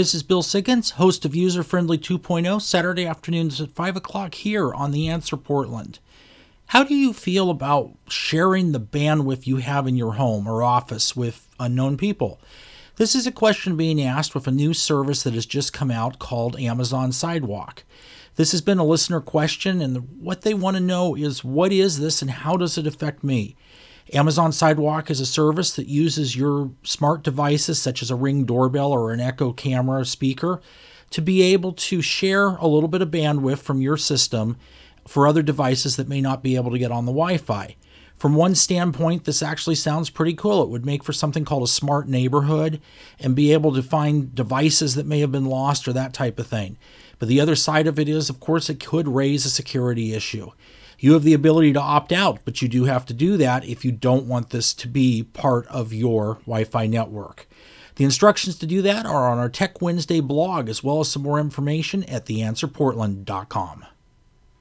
This is Bill Siggins, host of User Friendly 2.0, Saturday afternoons at 5 o'clock here on The Answer Portland. How do you feel about sharing the bandwidth you have in your home or office with unknown people? This is a question being asked with a new service that has just come out called Amazon Sidewalk. This has been a listener question, and what they want to know is what is this and how does it affect me? Amazon Sidewalk is a service that uses your smart devices, such as a Ring doorbell or an Echo camera speaker, to be able to share a little bit of bandwidth from your system for other devices that may not be able to get on the Wi Fi. From one standpoint, this actually sounds pretty cool. It would make for something called a smart neighborhood and be able to find devices that may have been lost or that type of thing. But the other side of it is, of course, it could raise a security issue. You have the ability to opt out, but you do have to do that if you don't want this to be part of your Wi Fi network. The instructions to do that are on our Tech Wednesday blog, as well as some more information at theanswerportland.com.